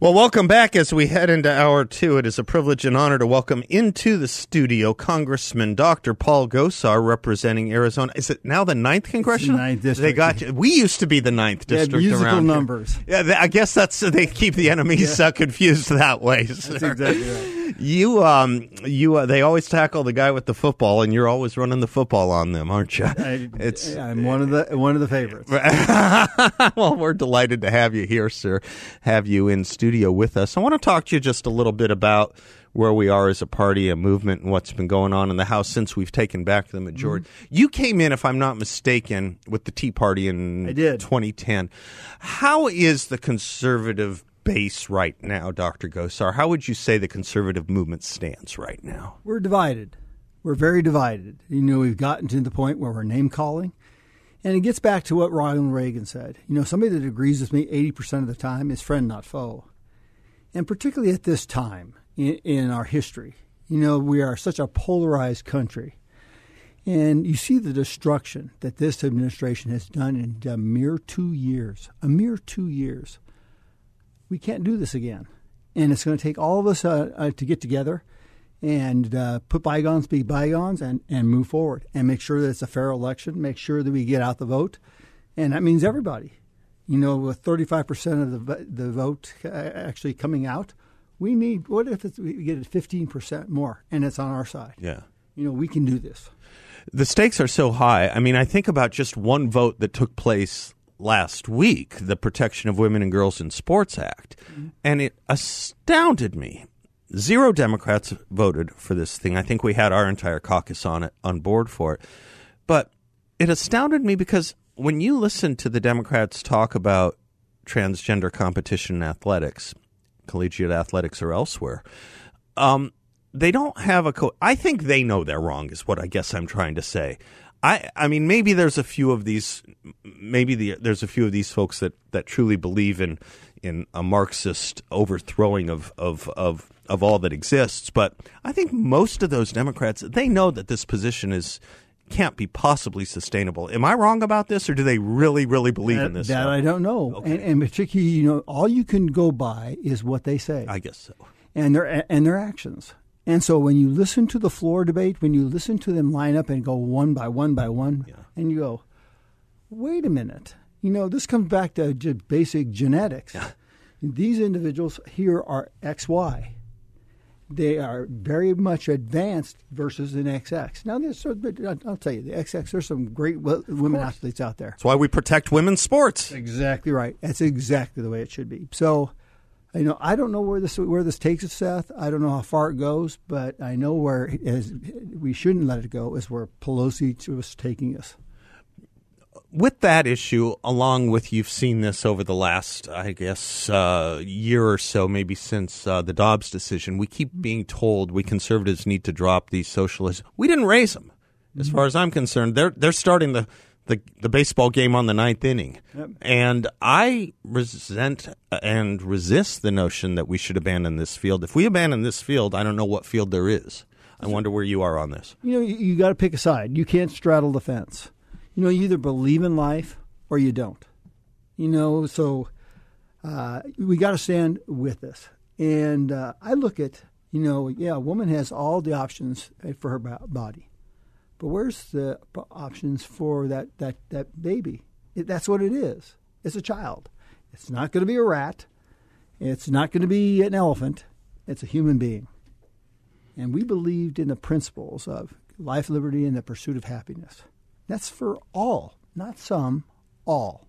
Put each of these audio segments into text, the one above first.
Well, welcome back as we head into hour two. It is a privilege and honor to welcome into the studio Congressman Dr. Paul Gosar representing Arizona. Is it now the ninth congressional? the ninth district. They got you. We used to be the ninth district musical around here. numbers. Yeah, I guess that's they keep the enemies uh, confused that way. That's exactly right. You, um, you, uh, they always tackle the guy with the football, and you're always running the football on them, aren't you? I, it's I'm one of the one of the favorites. well, we're delighted to have you here, sir. Have you in studio with us. I want to talk to you just a little bit about where we are as a party, a movement, and what's been going on in the House since we've taken back the majority. Mm-hmm. You came in, if I'm not mistaken, with the Tea Party in I did. 2010. How is the conservative base right now, Dr. Gosar? How would you say the conservative movement stands right now? We're divided. We're very divided. You know, we've gotten to the point where we're name calling. And it gets back to what Ronald Reagan said. You know, somebody that agrees with me 80% of the time is friend, not foe. And particularly at this time in, in our history, you know, we are such a polarized country. And you see the destruction that this administration has done in a mere two years. A mere two years. We can't do this again. And it's going to take all of us uh, uh, to get together and uh, put bygones be bygones and, and move forward and make sure that it's a fair election, make sure that we get out the vote. And that means everybody. You know, with 35% of the, the vote uh, actually coming out, we need, what if it's, we get 15% more and it's on our side? Yeah. You know, we can do this. The stakes are so high. I mean, I think about just one vote that took place last week, the Protection of Women and Girls in Sports Act, and it astounded me. Zero Democrats voted for this thing. I think we had our entire caucus on it, on board for it. But it astounded me because when you listen to the Democrats talk about transgender competition in athletics, collegiate athletics or elsewhere, um, they don't have a co- I think they know they're wrong is what I guess I'm trying to say. I I mean maybe there's a few of these maybe the, there's a few of these folks that, that truly believe in in a Marxist overthrowing of, of, of, of all that exists, but I think most of those Democrats they know that this position is can't be possibly sustainable. Am I wrong about this, or do they really, really believe that, in this? That? I don't know. And, and particularly, you know, all you can go by is what they say. I guess so. and their and their actions. And so when you listen to the floor debate, when you listen to them line up and go one by one by one, and you go, wait a minute, you know, this comes back to just basic genetics. These individuals here are XY. They are very much advanced versus an XX. Now, there's, I'll tell you, the XX, there's some great women athletes out there. That's why we protect women's sports. Exactly right. That's exactly the way it should be. So, you know, I don't know where this where this takes us, Seth. I don't know how far it goes, but I know where we shouldn't let it go is where Pelosi was taking us. with that issue, along with you've seen this over the last, I guess, uh, year or so, maybe since uh, the Dobbs decision, we keep being told we conservatives need to drop these socialists. We didn't raise them, as far as I'm concerned. They're they're starting the. The, the baseball game on the ninth inning. And I resent and resist the notion that we should abandon this field. If we abandon this field, I don't know what field there is. I wonder where you are on this. You know, you, you got to pick a side. You can't straddle the fence. You know, you either believe in life or you don't. You know, so uh, we got to stand with this. And uh, I look at, you know, yeah, a woman has all the options for her body, but where's the options for that that that baby? It, that's what it is. It's a child. It's not going to be a rat. It's not going to be an elephant. It's a human being. And we believed in the principles of life, liberty, and the pursuit of happiness. That's for all, not some, all.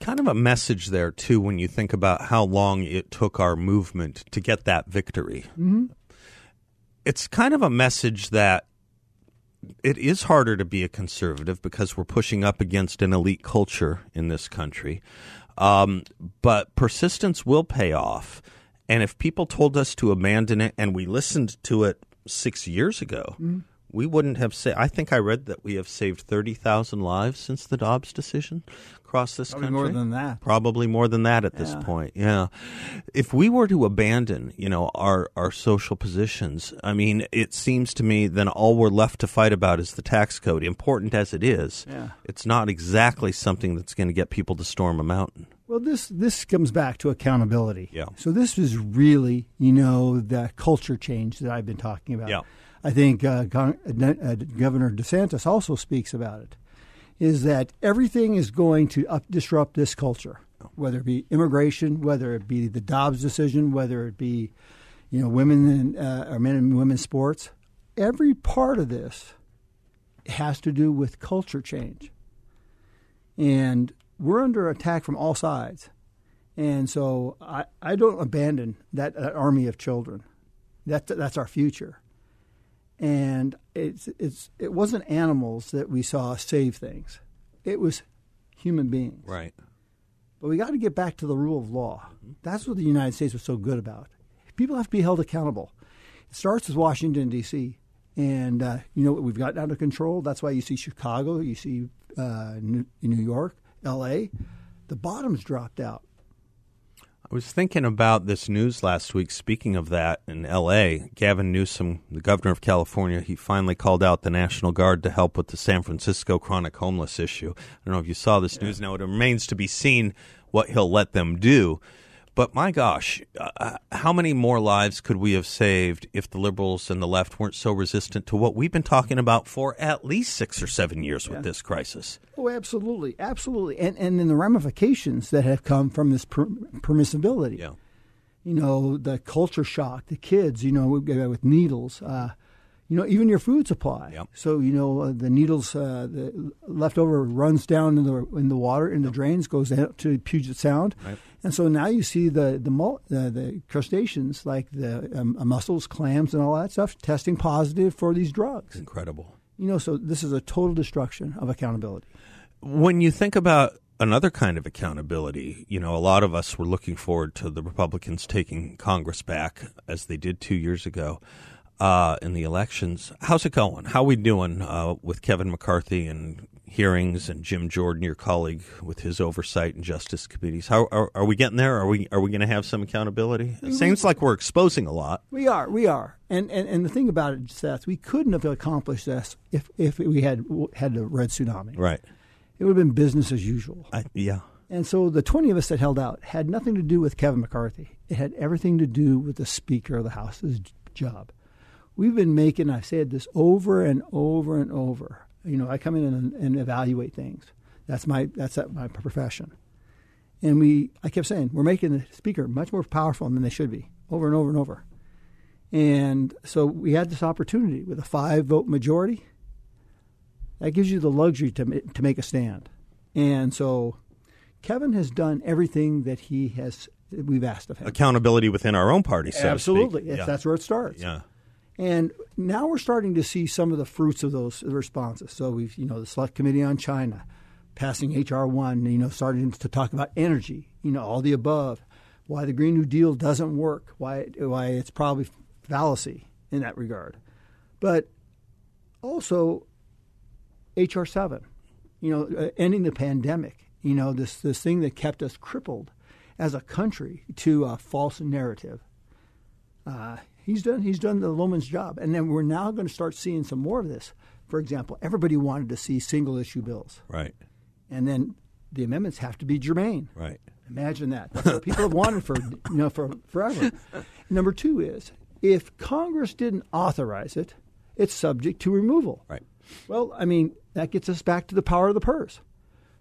kind of a message there too when you think about how long it took our movement to get that victory. Mm-hmm. It's kind of a message that it is harder to be a conservative because we're pushing up against an elite culture in this country. Um, but persistence will pay off. And if people told us to abandon it and we listened to it six years ago, mm-hmm. We wouldn't have said. I think I read that we have saved 30,000 lives since the Dobbs decision across this Probably country. more than that. Probably more than that at yeah. this point. Yeah. If we were to abandon, you know, our, our social positions, I mean, it seems to me then all we're left to fight about is the tax code. Important as it is, yeah. it's not exactly something that's going to get people to storm a mountain. Well, this this comes back to accountability. Yeah. So this is really, you know, the culture change that I've been talking about. Yeah. I think uh, Governor DeSantis also speaks about it is that everything is going to up, disrupt this culture, whether it be immigration, whether it be the Dobbs decision, whether it be, you know, women and uh, or men and women's sports. Every part of this has to do with culture change, and we're under attack from all sides. And so I, I don't abandon that, that army of children. That, that's our future and it's it's it wasn't animals that we saw save things; it was human beings. Right. But we got to get back to the rule of law. That's what the United States was so good about. People have to be held accountable. It starts with Washington D.C. And uh, you know what we've gotten out of control. That's why you see Chicago, you see uh, New York, L.A. The bottom's dropped out. I was thinking about this news last week. Speaking of that, in L.A., Gavin Newsom, the governor of California, he finally called out the National Guard to help with the San Francisco chronic homeless issue. I don't know if you saw this yeah. news. Now, it remains to be seen what he'll let them do. But my gosh, uh, how many more lives could we have saved if the liberals and the left weren't so resistant to what we've been talking about for at least six or seven years with this crisis? Oh, absolutely, absolutely, and and then the ramifications that have come from this per- permissibility. Yeah. You know, the culture shock, the kids. You know, with needles. Uh, you know, even your food supply. Yep. So you know uh, the needles, uh, the leftover runs down in the in the water in the drains, goes out to Puget Sound, right. and so now you see the the uh, the crustaceans like the um, uh, mussels, clams, and all that stuff testing positive for these drugs. Incredible. You know, so this is a total destruction of accountability. When you think about another kind of accountability. You know, a lot of us were looking forward to the Republicans taking Congress back as they did two years ago uh, in the elections. How's it going? How are we doing uh, with Kevin McCarthy and hearings and Jim Jordan, your colleague, with his oversight and justice committees? How are, are we getting there? Are we are we going to have some accountability? It seems like we're exposing a lot. We are, we are, and and, and the thing about it, Seth, we couldn't have accomplished this if if we had had the red tsunami. Right. It would have been business as usual. I, yeah. And so the 20 of us that held out had nothing to do with Kevin McCarthy. It had everything to do with the Speaker of the House's job we've been making, I've said this over and over and over. You know, I come in and, and evaluate things. That's my that's my profession. And we, I kept saying, we're making the speaker much more powerful than they should be, over and over and over. And so we had this opportunity with a five vote majority. That gives you the luxury to to make a stand. And so Kevin has done everything that he has we've asked of him. Accountability within our own party, so Absolutely. Yeah. That's where it starts. Yeah. And now we're starting to see some of the fruits of those responses. So we've, you know, the Select Committee on China passing HR one, you know, starting to talk about energy, you know, all the above, why the Green New Deal doesn't work, why why it's probably fallacy in that regard, but also HR seven, you know, uh, ending the pandemic, you know, this this thing that kept us crippled as a country to a false narrative. Uh, he's done he's done the Loman's job, and then we're now going to start seeing some more of this. For example, everybody wanted to see single issue bills, right? And then the amendments have to be germane, right? Imagine that. That's what people have wanted for you know for forever. Number two is if Congress didn't authorize it, it's subject to removal. Right. Well, I mean that gets us back to the power of the purse.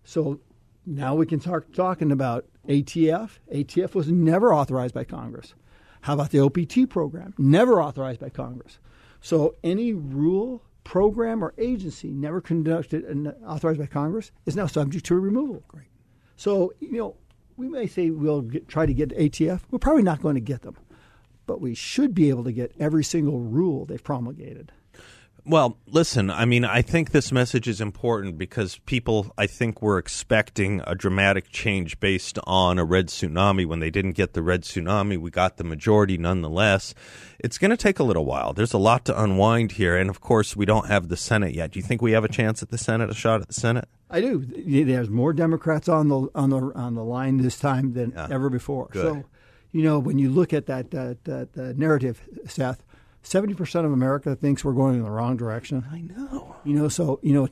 So now we can start talking about ATF. ATF was never authorized by Congress. How about the OPT program? Never authorized by Congress. So any rule, program, or agency never conducted uh, and authorized by Congress is now subject to removal. Great. So, you know, we may say we'll get, try to get ATF. We're probably not going to get them, but we should be able to get every single rule they've promulgated. Well, listen, I mean, I think this message is important because people, I think, were expecting a dramatic change based on a red tsunami. When they didn't get the red tsunami, we got the majority nonetheless. It's going to take a little while. There's a lot to unwind here. And of course, we don't have the Senate yet. Do you think we have a chance at the Senate, a shot at the Senate? I do. There's more Democrats on the on the on the line this time than Yeah. ever before. Good. So, you know, when you look at that that, that, that narrative, Seth, seventy percent of America thinks we're going in the wrong direction. I know. You know, so you know,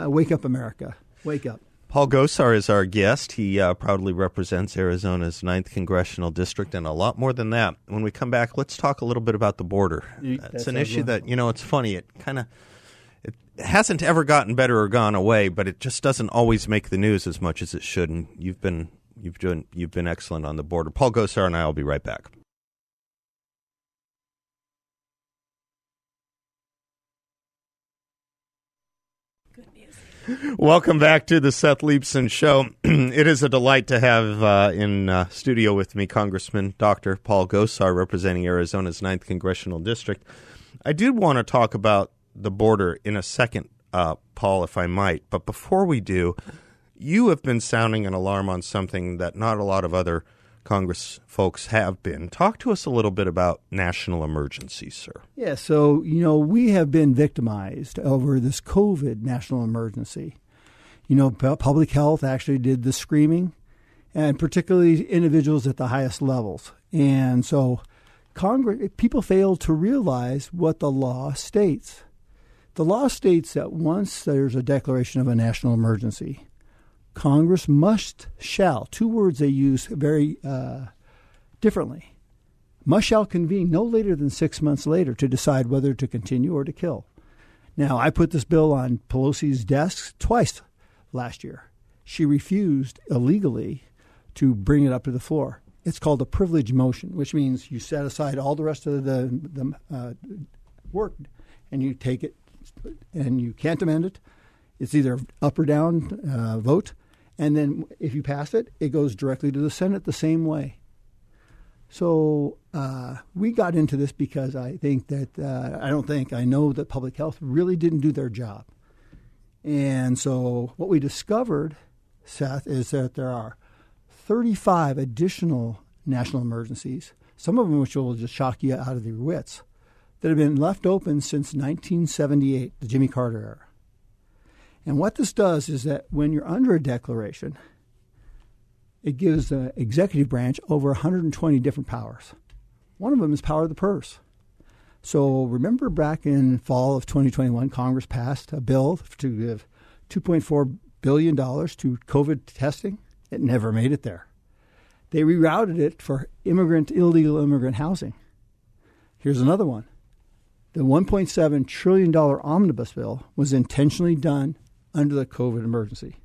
uh, wake up, America, wake up. Paul Gosar is our guest. He uh, proudly represents Arizona's 9th congressional district and a lot more than that. When we come back, let's talk a little bit about the border. You- It's an issue wonderful. that, you know, it's funny. It kind of it hasn't ever gotten better or gone away, but it just doesn't always make the news as much as it should. And you've been you've done you've been excellent on the border. Paul Gosar and I will be right back. Welcome back to the Seth Leibsohn Show. it is a delight to have uh, in uh, studio with me Congressman Dr. Paul Gosar, representing Arizona's 9th Congressional District. I did want to talk about the border in a second, uh, Paul, if I might. But before we do, you have been sounding an alarm on something that not a lot of other Congress folks have been. Talk to us a little bit about national emergencies, sir. Yeah, so you know we have been victimized over this COVID national emergency. You know, public health actually did the screaming, and particularly individuals at the highest levels. And so, Congress people failed to realize what the law states. The law states that once there's a declaration of a national emergency, Congress must shall two words they use very uh, differently must shall convene no later than six months later to decide whether to continue or to kill. Now, I put this bill on Pelosi's desk twice last year. She refused illegally to bring it up to the floor. It's called a privilege motion, which means you set aside all the rest of the, the uh, work and you take it and you can't amend it. It's either up or down uh, vote. And then if you pass it, it goes directly to the Senate the same way. So uh, we got into this because I think that uh, I don't think I know that public health really didn't do their job, and so what we discovered, Seth, is that there are 35 additional national emergencies, some of them which will just shock you out of your wits, that have been left open since 1978, the Jimmy Carter era. And what this does is that when you're under a declaration, it gives the executive branch over 120 different powers. One of them is power of the purse. So remember back in fall of 2021, Congress passed a bill to give 2.4 billion dollars to COVID testing. It never made it there. They rerouted it for immigrant, illegal immigrant housing. Here's another one. The 1.7 trillion dollar omnibus bill was intentionally done under the COVID emergency.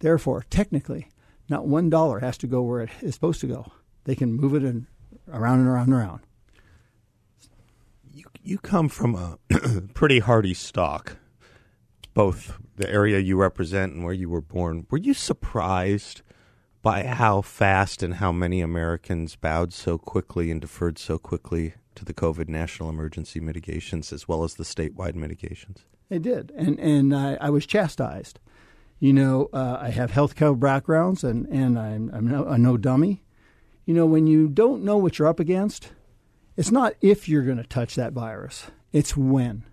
Therefore, technically, not one dollar has to go where it is supposed to go. They can move it in, around and around and around. You you come from a pretty hardy stock, both the area you represent and where you were born. Were you surprised by how fast and how many Americans bowed so quickly and deferred so quickly to the COVID national emergency mitigations as well as the statewide mitigations? They did, and and I, I was chastised. You know, uh, I have healthcare backgrounds, and and I'm, I'm no, a no dummy. You know, when you don't know what you're up against, it's not if you're going to touch that virus; it's when.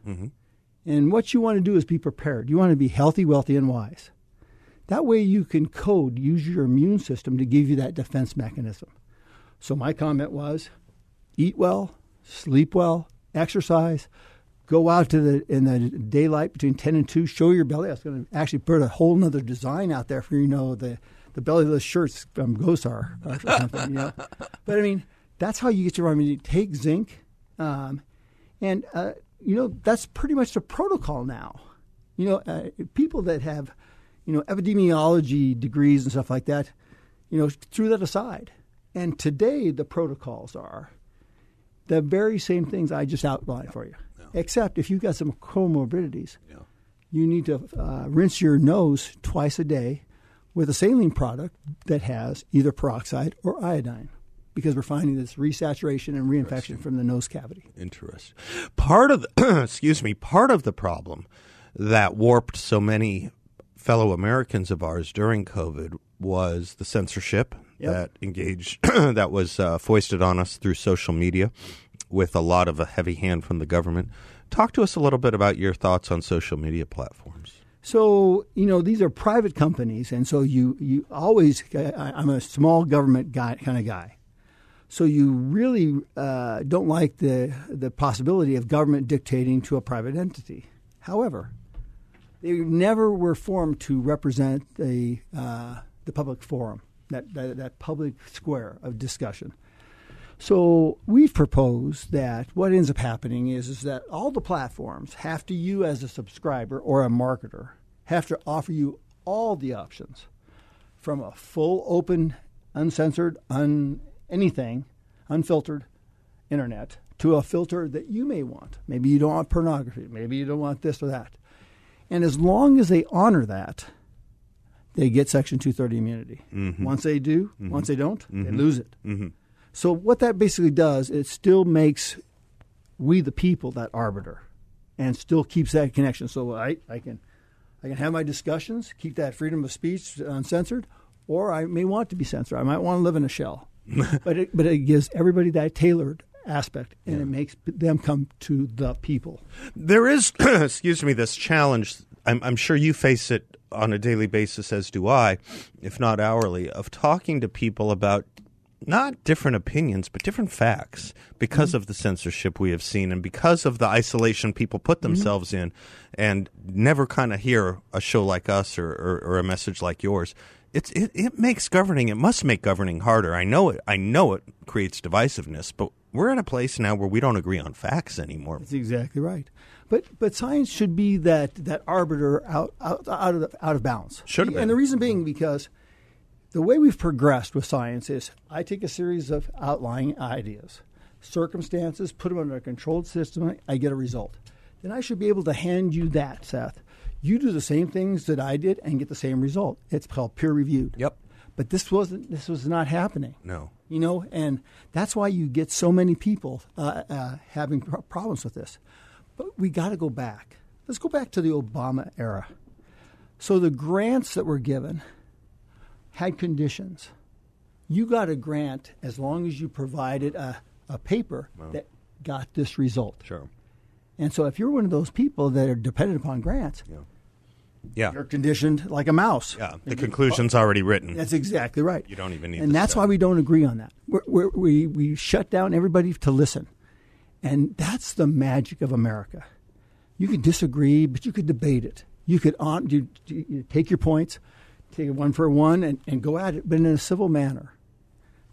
And what you want to do is be prepared. You want to be healthy, wealthy, and wise. That way, you can code, use your immune system to give you that defense mechanism. So my comment was: eat well, sleep well, exercise, go out to the in the daylight between ten and two, show your belly. I was going to actually put a whole nother design out there for you know the the bellyless shirts from Gosar or something. You know, but I mean that's how you get your. I mean, you take zinc, um, and uh, you know that's pretty much the protocol now. You know, uh, people that have you know epidemiology degrees and stuff like that, you know, threw that aside. And today the protocols are the very same things I just outlined for you. Except if you've got some comorbidities, you need to uh, rinse your nose twice a day with a saline product that has either peroxide or iodine. because we're finding this resaturation and reinfection from the nose cavity. Interesting. Part of the, excuse me, part of the problem that warped so many fellow Americans of ours during COVID was the censorship Yep. that engaged that was uh, foisted on us through social media with a lot of a heavy hand from the government. Talk to us a little bit about your thoughts on social media platforms. So you know these are private companies, and so you you always I'm a small government guy kind of guy. So you really uh, don't like the the possibility of government dictating to a private entity. However, they never were formed to represent the uh, the public forum, that, that that public square of discussion. So we've proposed that what ends up happening is, is that all the platforms have to you as a subscriber or a marketer have to offer you all the options from a full open, uncensored, un anything, unfiltered internet to a filter that you may want. Maybe you don't want pornography, maybe you don't want this or that. And as long as they honor that, they get Section 230 immunity. Mm-hmm. Once they do, mm-hmm. once they don't, they mm-hmm. lose it. So what that basically does, it still makes we the people that arbiter, and still keeps that connection. So I, I can, I can have my discussions, keep that freedom of speech uncensored, or I may want to be censored. I might want to live in a shell, but it, but it gives everybody that tailored aspect, and it makes them come to the people. There is, excuse me, this challenge. I'm, I'm sure you face it on a daily basis, as do I, if not hourly, of talking to people about not different opinions, but different facts because mm-hmm. of the censorship we have seen and because of the isolation people put mm-hmm. themselves in and never kind of hear a show like us or, or, or a message like yours. It's, it, it makes governing, it must make governing harder. I know it, I know it creates divisiveness, but we're at a place now where we don't agree on facts anymore. That's exactly right. But but science should be that that arbiter out out out of out of balance. Should have been. And the reason being because the way we've progressed with science is I take a series of outlying ideas, circumstances, put them under a controlled system, I get a result. Then I should be able to hand you that, Seth. You do the same things that I did and get the same result. It's called peer reviewed. Yep. But this wasn't. This was not happening No. you know, and that's why you get so many people uh, uh, having pro- problems with this. But we got to go back. Let's go back to the Obama era. So the grants that were given had conditions. You got a grant as long as you provided a, a paper that got this result. Sure. And so if you're one of those people that are dependent upon grants, Yeah. you're conditioned like a mouse. Yeah. The conclusion's oh, already written. That's exactly right. You don't even need And that's why we don't agree on that. We're, we're, we we shut down everybody to listen, and that's the magic of America. You could disagree, but you could debate it. You could on you, you, you take your points, take it one for one, and, and go at it, but in a civil manner.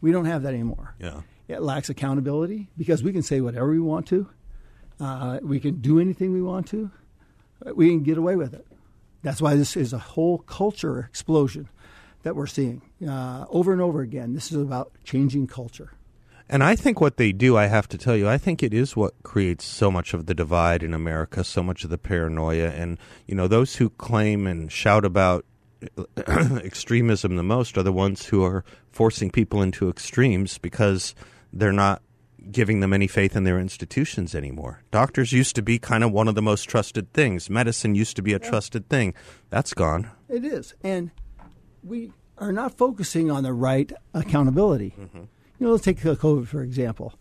We don't have that anymore. Yeah. It lacks accountability because we can say whatever we want to. Uh, we can do anything we want to. We can get away with it. That's why this is a whole culture explosion that we're seeing uh, over and over again. This is about changing culture. And I think what they do, I have to tell you, I think it is what creates so much of the divide in America, so much of the paranoia. And, you know, those who claim and shout about extremism the most are the ones who are forcing people into extremes because they're not giving them any faith in their institutions anymore. Doctors used to be kind of one of the most trusted things. Medicine used to be a trusted thing. That's gone. It is. And we are not focusing on the right accountability. Mm-hmm. You know, let's take COVID, for example.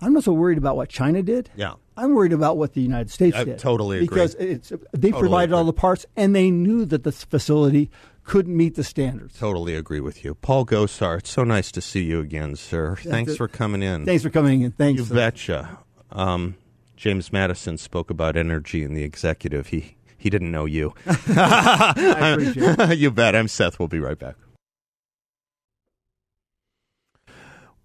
I'm not so worried about what China did. Yeah. I'm worried about what the United States I did. totally agree. Because it's, they provided all the parts and they knew that this facility couldn't meet the standards. Totally agree with you. Paul Gosar, it's so nice to see you again, sir. Thanks it. for coming in. Thanks for coming in. Thanks. You betcha. Um, James Madison spoke about energy in the executive. He he didn't know you. I appreciate it. you bet. I'm Seth. We'll be right back.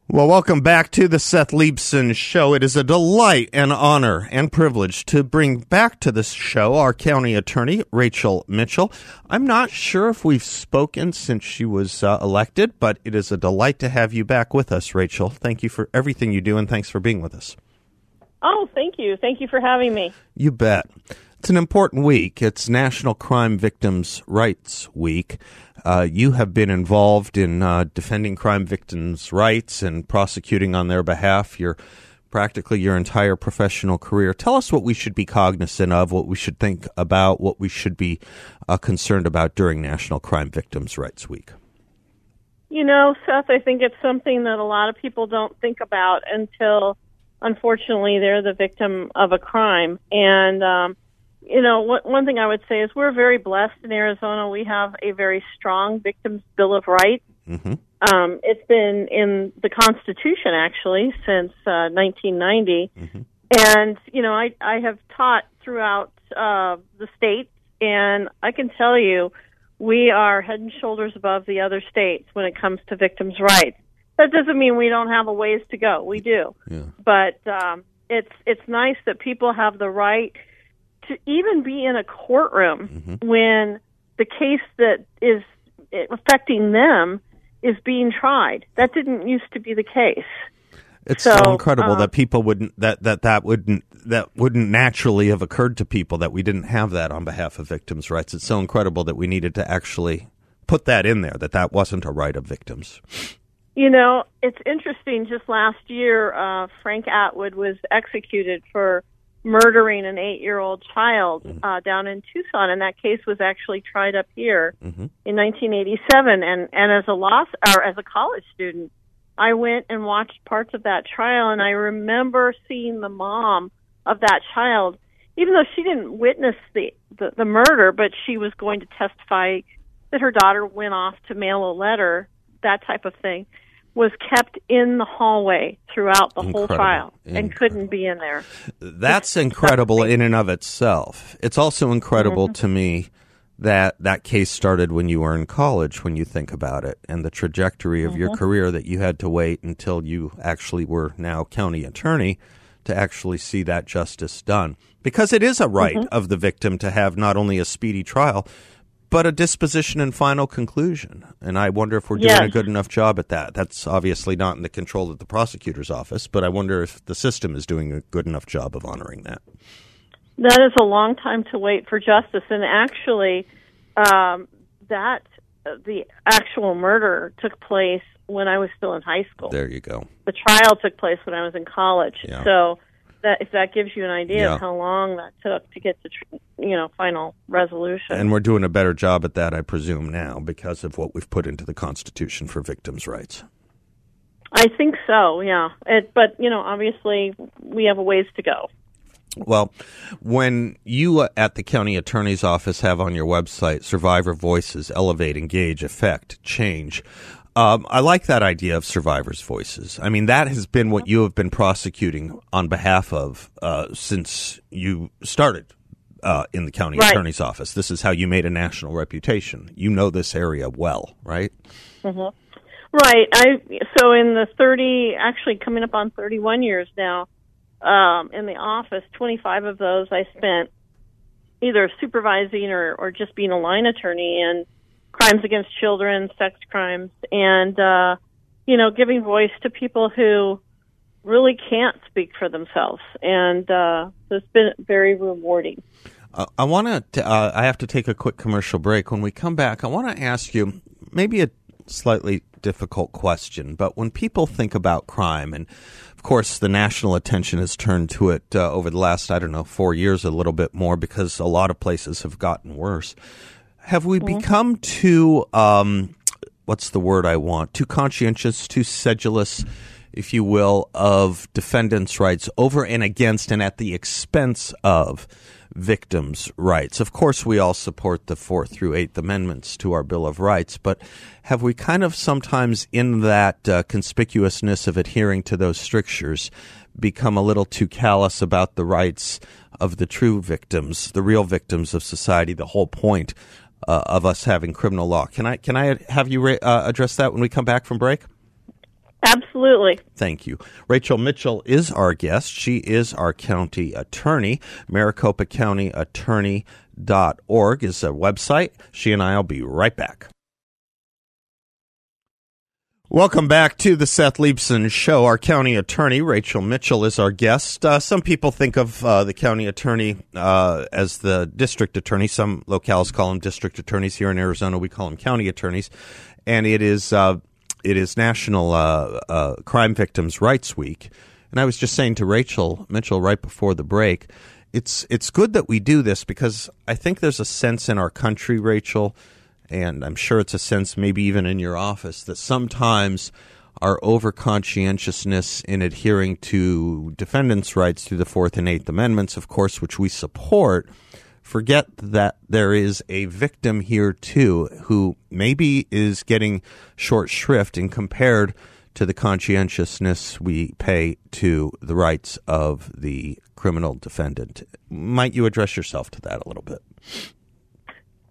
Well, welcome back to the Seth Leibsohn Show. It is a delight and honor and privilege to bring back to this show our county attorney, Rachel Mitchell. I'm not sure if we've spoken since she was uh, elected, but it is a delight to have you back with us, Rachel. Thank you for everything you do, and thanks for being with us. Oh, thank you. Thank you for having me. You bet. It's an important week. It's National Crime Victims' Rights Week. Uh, you have been involved in uh, defending crime victims' rights and prosecuting on their behalf your practically your entire professional career. Tell us what we should be cognizant of, what we should think about, what we should be uh, concerned about during National Crime Victims' Rights Week. You know, Seth, I think it's something that a lot of people don't think about until, unfortunately, they're the victim of a crime. And um, you know, what, one thing I would say is we're very blessed in Arizona. We have a very strong Victims Bill of Rights. Mm-hmm. Um, it's been in the Constitution actually since uh, 1990, mm-hmm. and you know, I I have taught throughout uh, the state, and I can tell you, we are head and shoulders above the other states when it comes to victims' rights. That doesn't mean we don't have a ways to go. We do, yeah. but um, it's it's nice that people have the right to even be in a courtroom mm-hmm. when the case that is affecting them is being tried. That didn't used to be the case. It's so, so incredible uh, that people wouldn't that that that wouldn't that wouldn't naturally have occurred to people that we didn't have that on behalf of victims' rights. It's so incredible that we needed to actually put that in there that that wasn't a right of victims. You know, it's interesting. Just last year, uh, Frank Atwood was executed for murdering an eight year old child mm-hmm. uh, down in Tucson, and that case was actually tried up here mm-hmm. in 1987. And and as a law or as a college student, I went and watched parts of that trial, and I remember seeing the mom of that child, even though she didn't witness the the, the murder, but she was going to testify that her daughter went off to mail a letter, that type of thing was kept in the hallway throughout the incredible. whole trial and incredible. couldn't be in there. That's incredible in and of itself. It's also incredible mm-hmm. to me that that case started when you were in college when you think about it and the trajectory of mm-hmm. your career that you had to wait until you actually were now county attorney to actually see that justice done because it is a right mm-hmm. of the victim to have not only a speedy trial but a disposition and final conclusion. And I wonder if we're doing yes. a good enough job at that. That's obviously not in the control of the prosecutor's office, but I wonder if the system is doing a good enough job of honoring that. That is a long time to wait for justice. And actually, um, that the actual murder took place when I was still in high school. There you go. The trial took place when I was in college. Yeah. So that if that gives you an idea yeah. of how long that took to get to you know final resolution. And we're doing a better job at that, I presume, now because of what we've put into the Constitution for victims' rights. I think so, yeah. It, but you know, obviously, we have a ways to go. Well, when you uh, at the county attorney's office have on your website survivor voices, elevate, engage, affect, change, um, I like that idea of survivors' voices. I mean, that has been what you have been prosecuting on behalf of uh, since you started uh, in the county right. attorney's office. This is how you made a national reputation. You know this area well, right? Mm-hmm. Right. I so in the thirty, actually coming up on thirty-one years now um, in the office. Twenty-five of those I spent either supervising or, or just being a line attorney and crimes against children, sex crimes, and uh, you know, giving voice to people who really can't speak for themselves, and uh, so it's been very rewarding. Uh, I want to. Uh, I have to take a quick commercial break. When we come back, I want to ask you maybe a slightly difficult question, but when people think about crime, and of course the national attention has turned to it uh, over the last, I don't know, four years, a little bit more because a lot of places have gotten worse. Have we mm-hmm. become too, um, what's the word I want, too conscientious, too sedulous, if you will, of defendants' rights over and against and at the expense of victims' rights? Of course, we all support the Fourth through Eighth Amendments to our Bill of Rights, but have we kind of sometimes, in that uh, conspicuousness of adhering to those strictures, become a little too callous about the rights of the true victims, the real victims of society, the whole point uh, of us having criminal law. Can I can I have you uh, address that when we come back from break? Absolutely. Thank you. Rachel Mitchell is our guest. She is our county attorney. Maricopa County Attorney.org is a website. She and I will be right back. Welcome back to the Seth Leibsohn Show. Our county attorney, Rachel Mitchell, is our guest. Uh, some people think of uh, the county attorney uh, as the district attorney. Some locales call them district attorneys. Here in Arizona, we call them county attorneys. And it is uh, it is National uh, uh, Crime Victims' Rights Week. And I was just saying to Rachel Mitchell right before the break, it's it's good that we do this because I think there's a sense in our country, Rachel and I'm sure it's a sense maybe even in your office that sometimes our over conscientiousness in adhering to defendants' rights through the Fourth and Eighth Amendments, of course, which we support, forget that there is a victim here too who maybe is getting short shrift in compared to the conscientiousness we pay to the rights of the criminal defendant. Might you address yourself to that a little bit?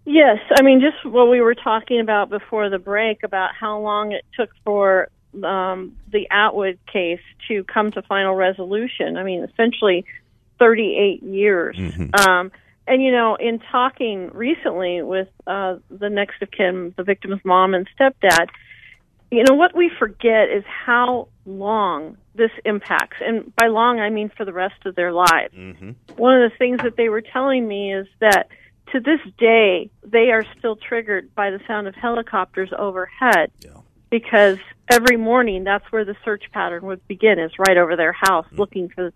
Yes, I mean just what we were talking about before the break about how long it took for um, the Atwood case to come to final resolution. I mean, essentially 38 years. Mm-hmm. Um, and you know, in talking recently with uh, the next of kin, the victim's mom and stepdad, you know what we forget is how long this impacts, and by long I mean for the rest of their lives. Mm-hmm. One of the things that they were telling me is that to this day, they are still triggered by the sound of helicopters overhead yeah. because every morning that's where the search pattern would begin is right over their house mm looking for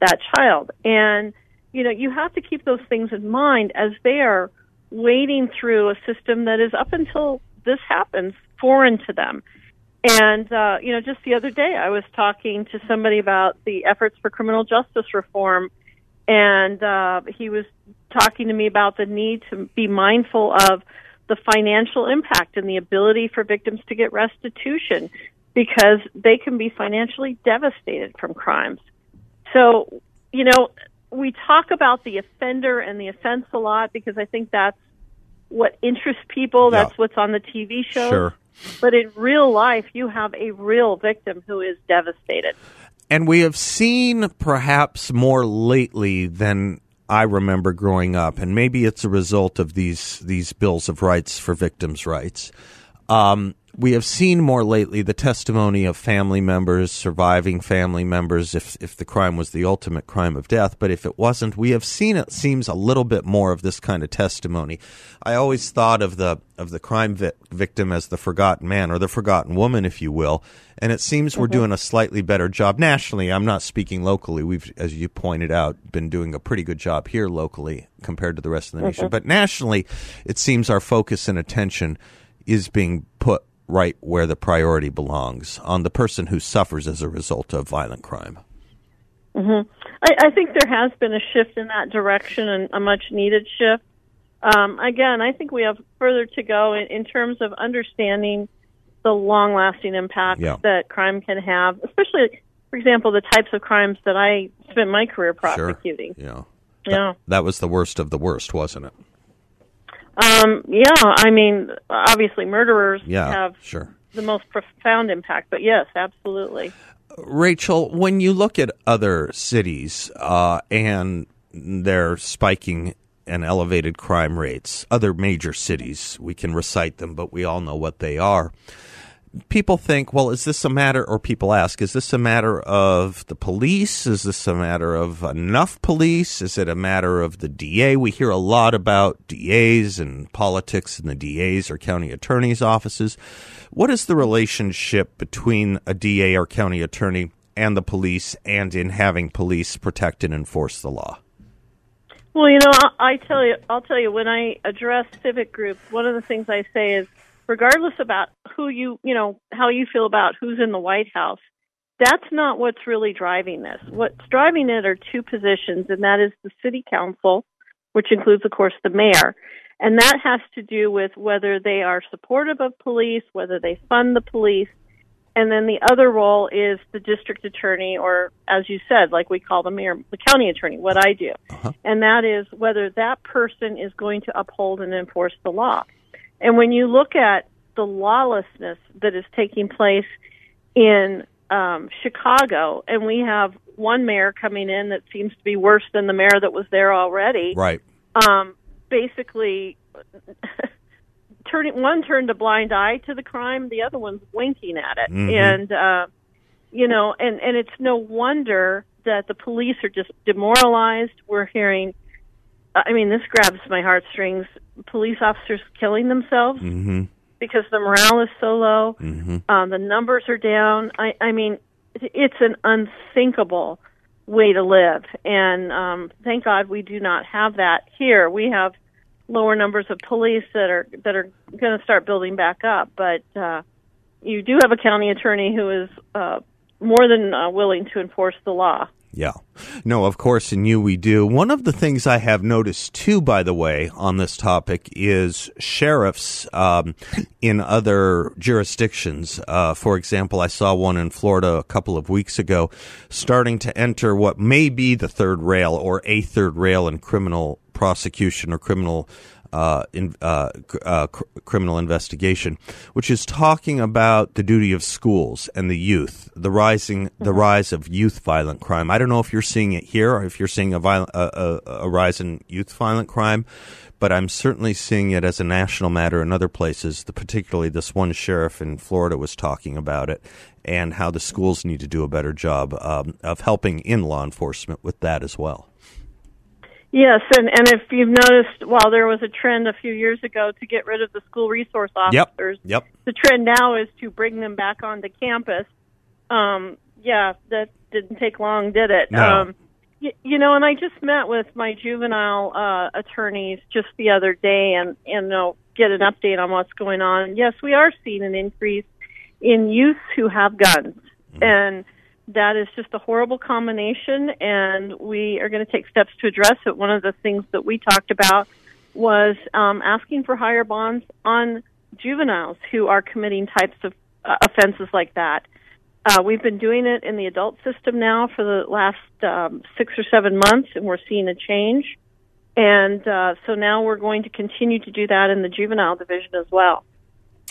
that child. And, you know, you have to keep those things in mind as they are wading through a system that is up until this happens foreign to them. And, uh, you know, just the other day I was talking to somebody about the efforts for criminal justice reform and uh, he was talking to me about the need to be mindful of the financial impact and the ability for victims to get restitution because they can be financially devastated from crimes. So, you know, we talk about the offender and the offense a lot because I think that's what interests people. That's what's on the TV show. Sure. But in real life, you have a real victim who is devastated. And we have seen perhaps more lately than I remember growing up, and maybe it's a result of these these bills of rights for victims' rights. Um, we have seen more lately the testimony of family members, surviving family members, if if the crime was the ultimate crime of death. But if it wasn't, we have seen it seems a little bit more of this kind of testimony. I always thought of the of the crime vi- victim as the forgotten man or the forgotten woman, if you will. And it seems mm-hmm. we're doing a slightly better job nationally. I'm not speaking locally. We've, as you pointed out, been doing a pretty good job here locally compared to the rest of the mm-hmm. nation. But nationally, it seems our focus and attention is being put right where the priority belongs on the person who suffers as a result of violent crime. Mm-hmm. I, I think there has been a shift in that direction and a much needed shift. Um, again, I think we have further to go in, in terms of understanding the long lasting impact yeah. that crime can have, especially, for example, the types of crimes that I spent my career prosecuting. Sure. Yeah. Yeah. That, that was the worst of the worst, wasn't it? Um, yeah, I mean, obviously, murderers yeah, have sure. the most profound impact, but yes, absolutely. Rachel, when you look at other cities uh, and their spiking and elevated crime rates, other major cities, we can recite them, but we all know what they are people think, well, is this a matter, or people ask, is this a matter of the police? Is this a matter of enough police? Is it a matter of the DA? We hear a lot about DAs and politics in the DAs or county attorneys' offices. What is the relationship between a DA or county attorney and the police and in having police protect and enforce the law? Well, you know, I, I tell you, I'll tell you when I address civic groups, one of the things I say is regardless about who you, you know, how you feel about who's in the White House, that's not what's really driving this. What's driving it are two positions, and that is the city council, which includes, of course, the mayor. And that has to do with whether they are supportive of police, whether they fund the police. And then the other role is the district attorney, or as you said, like we call the mayor, the county attorney, what I do. Uh-huh. And that is whether that person is going to uphold and enforce the law. And when you look at the lawlessness that is taking place in um, Chicago, and we have one mayor coming in that seems to be worse than the mayor that was there already. Right. Um, basically, turning one turned a blind eye to the crime, the other one's winking at it, Mhm. and uh, you know, and and it's no wonder that the police are just demoralized. We're hearing, I mean, this grabs my heartstrings. Police officers killing themselves Mm-hmm. because the morale is so low. Mm-hmm. Um, the numbers are down. I, I mean, it's an unthinkable way to live, and um, thank God we do not have that here. We have lower numbers of police that are that are going to start building back up, but uh, you do have a county attorney who is uh, more than uh, willing to enforce the law. Yeah. No, of course, in you we do. One of the things I have noticed too, by the way, on this topic is sheriffs um, in other jurisdictions. Uh, for example, I saw one in Florida a couple of weeks ago starting to enter what may be the third rail or a third rail in criminal prosecution or criminal uh, in, uh, uh, cr- criminal investigation, which is talking about the duty of schools and the youth, the rising, the rise of youth violent crime. I don't know if you're seeing it here or if you're seeing a, violent, a, a, a rise in youth violent crime, but I'm certainly seeing it as a national matter in other places. The, particularly, this one sheriff in Florida was talking about it and how the schools need to do a better job um, of helping in law enforcement with that as well. Yes, and and if you've noticed, while there was a trend a few years ago to get rid of the school resource officers, Yep. the trend now is to bring them back onto campus. Um, yeah, that didn't take long, did it? No. Um, y- you know, and I just met with my juvenile uh, attorneys just the other day, and and you know, get an update on what's going on. Yes, we are seeing an increase in youth who have guns, and that is just a horrible combination, and we are going to take steps to address it. One of the things that we talked about was um, asking for higher bonds on juveniles who are committing types of uh, offenses like that. Uh, we've been doing it in the adult system now for the last um, six or seven months, and we're seeing a change. And uh, so now we're going to continue to do that in the juvenile division as well.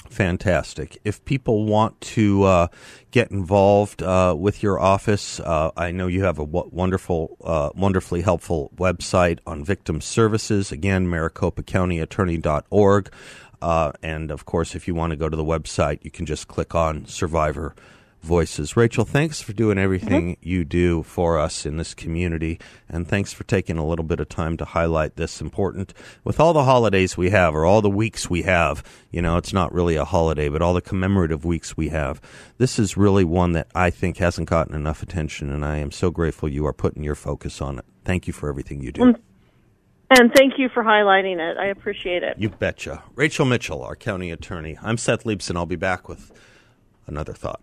Fantastic. If people want to uh, get involved uh, with your office, uh, I know you have a w- wonderful, uh, wonderfully helpful website on victim services. Again, maricopacountyattorney.org. Uh, and of course, if you want to go to the website, you can just click on Survivor Voices. Rachel, thanks for doing everything mm-hmm. you do for us in this community, and thanks for taking a little bit of time to highlight this important. With all the holidays we have, or all the weeks we have, you know, it's not really a holiday, but all the commemorative weeks we have, this is really one that I think hasn't gotten enough attention, and I am so grateful you are putting your focus on it. Thank you for everything you do. Mm. And thank you for highlighting it. I appreciate it. You betcha. Rachel Mitchell, our county attorney. I'm Seth Leibsohn. I'll be back with another thought.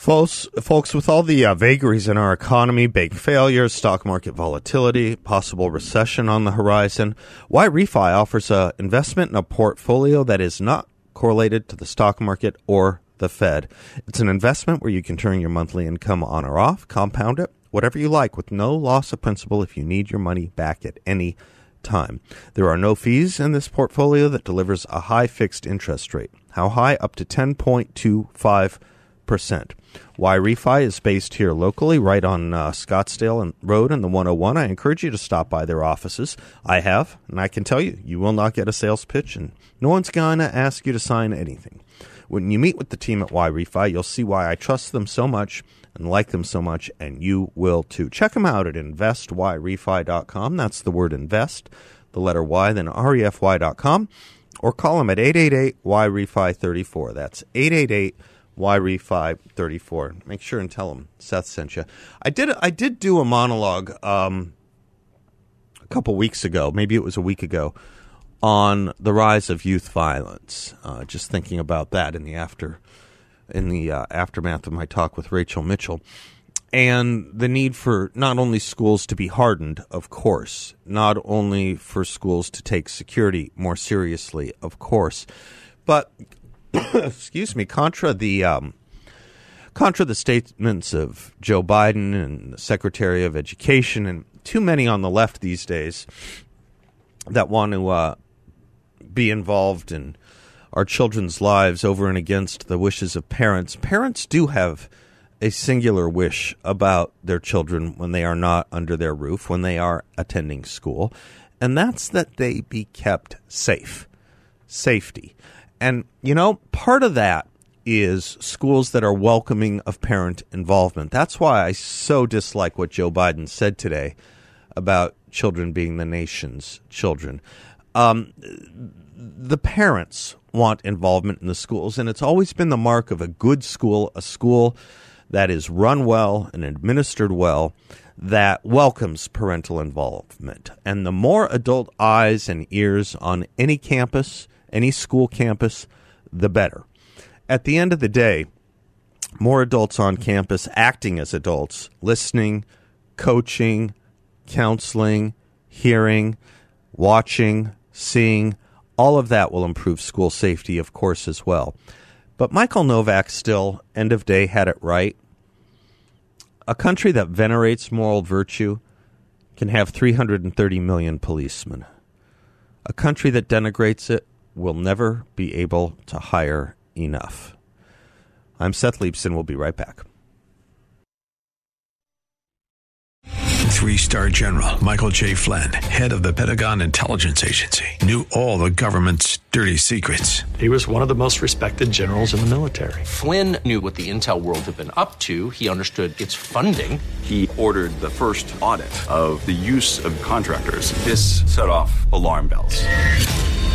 Folks, folks, with all the uh, vagaries in our economy, bank failures, stock market volatility, possible recession on the horizon, Yrefy offers a investment in a portfolio that is not correlated to the stock market or the Fed. It's an investment where you can turn your monthly income on or off, compound it, whatever you like, with no loss of principal if you need your money back at any time. There are no fees in this portfolio that delivers a high fixed interest rate. How high? Up to 10.25 Yrefy is based here locally, right on uh, Scottsdale and Road and the 101. I encourage you to stop by their offices. I have, and I can tell you, you will not get a sales pitch, and no one's going to ask you to sign anything. When you meet with the team at Yrefy, you'll see why I trust them so much and like them so much, and you will too. Check them out at investyrefy.com. That's the word invest, the letter Y, then refy.com, or call them at 888 Yrefy 34. That's 888 YRE5 34. Make sure and tell them Seth sent you. I did I did do a monologue um, a couple weeks ago, maybe it was a week ago, on the rise of youth violence. Uh, just thinking about that in the after in the uh, aftermath of my talk with Rachel Mitchell. And the need for not only schools to be hardened, of course, not only for schools to take security more seriously, of course, but excuse me, contra the um, contra the statements of Joe Biden and the Secretary of Education and too many on the left these days that want to uh, be involved in our children's lives over and against the wishes of parents. Parents do have a singular wish about their children when they are not under their roof, when they are attending school. and that's that they be kept safe. Safety. And, you know, part of that is schools that are welcoming of parent involvement. That's why I so dislike what Joe Biden said today about children being the nation's children. Um, the parents want involvement in the schools, and it's always been the mark of a good school, a school that is run well and administered well, that welcomes parental involvement. And the more adult eyes and ears on any campus, any school campus, the better. At the end of the day, more adults on campus acting as adults, listening, coaching, counseling, hearing, watching, seeing, all of that will improve school safety, of course, as well. But Michael Novak still, end of day, had it right. A country that venerates moral virtue can have 330 million policemen. A country that denigrates it will never be able to hire enough. I'm Seth Leibsohn. We'll be right back. Three star general Michael J. Flynn, head of the Pentagon Intelligence Agency, knew all the government's dirty secrets. He was one of the most respected generals in the military. Flynn knew what the intel world had been up to. He understood its funding. He ordered the first audit of the use of contractors. This set off alarm bells.